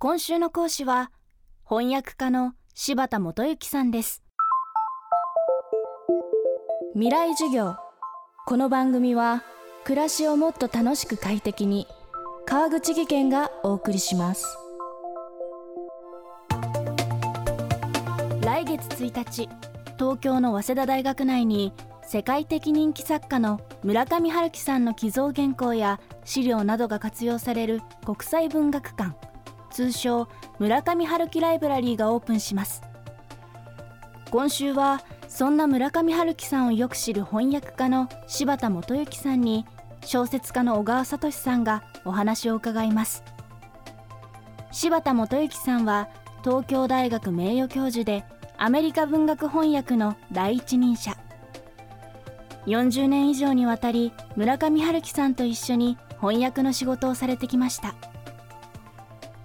今週の講師は翻訳家の柴田元幸さんです。未来授業。この番組は暮らしをもっと楽しく快適に川口義賢がお送りします。来月1日東京の早稲田大学内に世界的人気作家の村上春樹さんの寄贈原稿や資料などが活用される国際文学館。通称村上春樹ライブラリーがオープンします。今週はそんな村上春樹さんをよく知る翻訳家の柴田元幸さんに小説家の小川聡さんがお話を伺います。柴田元幸さんは東京大学名誉教授でアメリカ文学翻訳の第一人者。40年以上にわたり村上春樹さんと一緒に翻訳の仕事をされてきました。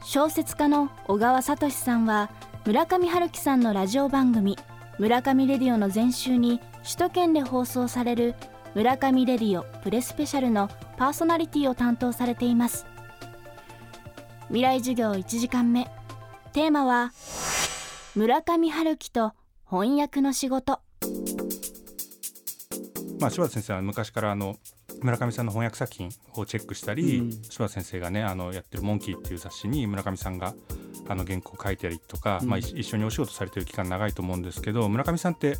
小説家の小川聡さんは村上春樹さんのラジオ番組「村上レディオ」の前週に首都圏で放送される「村上レディオプレスペシャル」のパーソナリティを担当されています。未来授業1時間目。テーマは「村上春樹と翻訳の仕事」まあ、柴田先生は昔からあの村上さんの翻訳作品をチェックしたり、うん、柴田先生がねあのやってる「モンキー」っていう雑誌に村上さんがあの原稿を書いたりとか、うん、まあ、一緒にお仕事されてる期間長いと思うんですけど村上さんって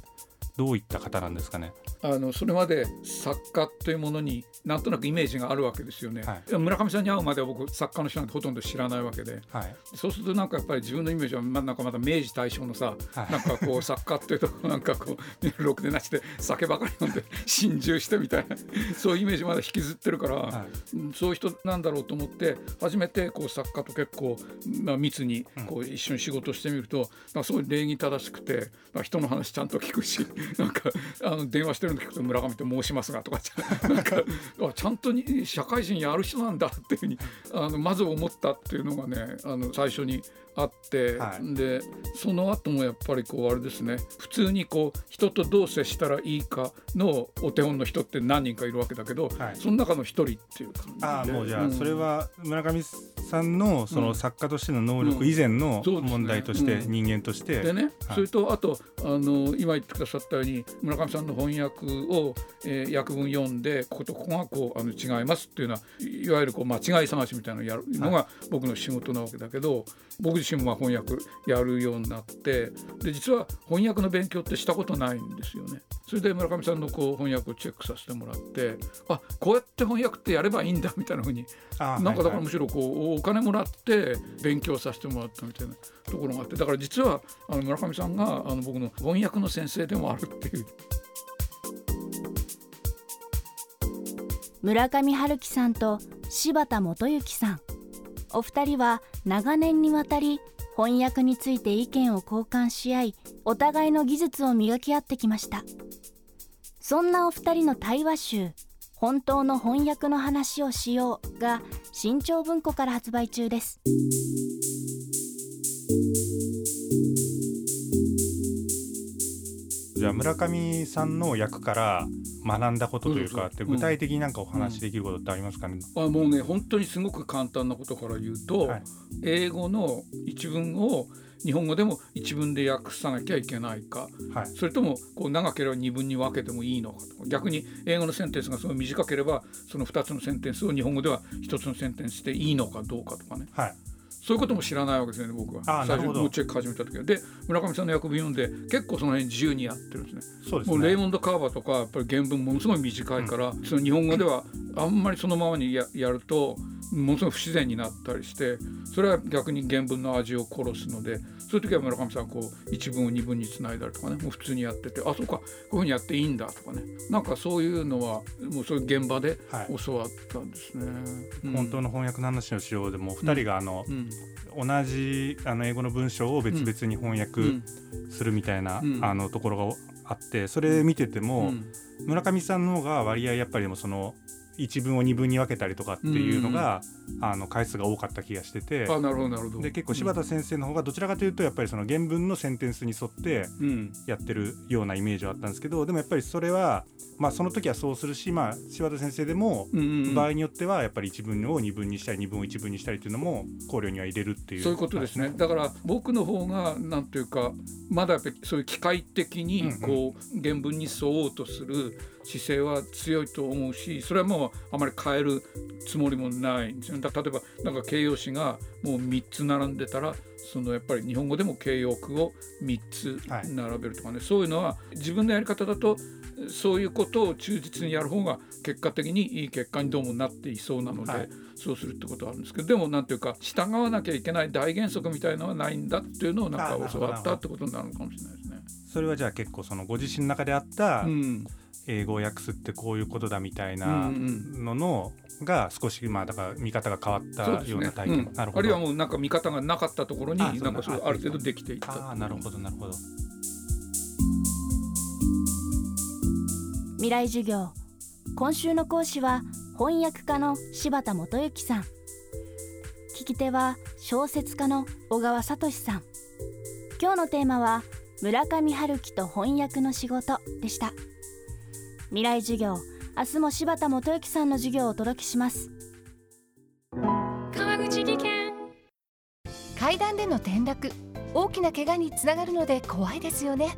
どういった方なんですかね？あのそれまで作家というものになんとなくイメージがあるわけですよね、はい、村上さんに会うまでは僕作家の人なんてほとんど知らないわけで、はい、そうするとなんかやっぱり自分のイメージはなんかまだ明治大正のさ、はい、なんかこう作家っていうとなんかこうろくでなしで酒ばかり飲んで心中してみたいな。そういうイメージまだ引きずってるから、はい、そういう人なんだろうと思って初めてこう作家と結構、まあ、密にこう一緒に仕事してみると、うん、すごい礼儀正しくて人の話ちゃんと聞くしなんかあの電話してるの聞くと村上って申しますがとか なんかちゃんとに社会人やる人なんだっていうふうにあのまず思ったっていうのがねあの最初にあって、はい、でその後もやっぱりこうあれですね普通にこう人とどう接したらいいかのお手本の人って何人かいるわけだけど、はい、その中の一人っていう感じで。あもうじゃあ、それは村上さんのその作家としての能力以前の問題として、人間として。でね、それとあとあの今言ってくださったように村上さんの翻訳を、えー、訳文読んでこことここがこうあの違いますっていうのはいわゆるこう間違い探しみたいなのをやるのが僕の仕事なわけだけど、僕自身も翻訳やるようになってで実は翻訳の勉強ってしたことないんですよね。それで村上さんのこう翻訳をチェックさせてもらってあこうやって翻訳ってやればいいんだみたいなふうになんかだからむしろこうお金もらって勉強させてもらったみたいなところがあってだから実はあの村上さんがあの僕の翻訳の先生でもあるっていう。村上春樹さんと柴田元幸さんお二人は長年にわたり翻訳について意見を交換し合いお互いの技術を磨き合ってきました。そんなお二人の対話集「本当の翻訳の話をしよう」が新潮文庫から発売中です。じゃあ村上さんの役から学んだことというかって具体的になんかお話しできることってありますかね、あもうね本当にすごく簡単なことから言うと、はい、英語の一文を日本語でも一文で訳さなきゃいけないか、はい、それともこう長ければ二文に分けてもいいのかとか。逆に英語のセンテンスがすごい短ければその2つのセンテンスを日本語では1つのセンテンスでいいのかどうかとかね、はい、そういうことも知らないわけですよね僕は。最初のチェック始めた時は。で村上さんの訳文読んで結構その辺自由にやってるんですね。そうですね。もうレイモンド・カーバーとかやっぱり原文ものすごい短いから、うん、その日本語ではあんまりそのままにややるとものすごい不自然になったりしてそれは逆に原文の味を殺すのでそういう時は村上さんこう一文を二文につないだりとかねもう普通にやっててあそうかこういうふうにやっていいんだとかね。なんかそういうのはもうそういう現場で教わったんですね。はいうん、本当の翻訳の話のしようでも2人があの、うん。うん、同じあの英語の文章を別々に翻訳するみたいな、あのところがあってそれ見てても、村上さんの方が割合やっぱりもその一文を二文に分けたりとかっていうのが、あの回数が多かった気がしてて。あなるほどなるほど。で結構柴田先生の方がどちらかというとやっぱりその原文のセンテンスに沿ってやってるようなイメージはあったんですけどでもやっぱりそれは、まあ、その時はそうするし、まあ、柴田先生でも場合によってはやっぱり一文を二文にしたり二文を一文にしたりっていうのも考慮には入れるっていうそういうことですね。だから僕の方がなんていうかまだやっぱりそういう機械的にこう原文に沿おうとする姿勢は強いと思うしそれはもうあまり変えるつもりもないんですよ。例えばなんか形容詞がもう3つ並んでたらそのやっぱり日本語でも形容句を3つ並べるとかね、はい、そういうのは自分のやり方だとそういうことを忠実にやる方が結果的にいい結果にどうもなっていそうなので、はい、そうするってことはあるんですけどでも何ていうか従わなきゃいけない大原則みたいのはないんだっていうのをなんか教わったってことになるのかもしれないですね。それはじゃあ結構そのご自身の中であった、うん英語を訳すってこういうことだみたいなのの、が少しまあだから見方が変わったような体験、ねうん、なるほど。あるいはもうなんか見方がなかったところになんかそれある程度できていった。あなるほどなるほど。未来授業。今週の講師は翻訳家の柴田元幸さん。聞き手は小説家の小川聡さん。今日のテーマは村上春樹と翻訳の仕事でした。未来授業明日も柴田元幸さんの授業をお届けします。川口技研。階段での転落大きな怪我につながるので怖いですよね。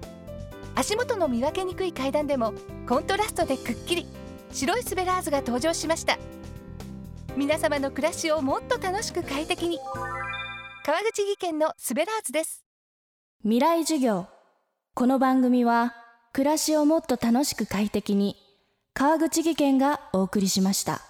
足元の見分けにくい階段でもコントラストでくっきり白いスベラーズが登場しました。皆様の暮らしをもっと楽しく快適に。川口技研のスベラーズです。未来授業この番組は暮らしをもっと楽しく快適に川口義賢がお送りしました。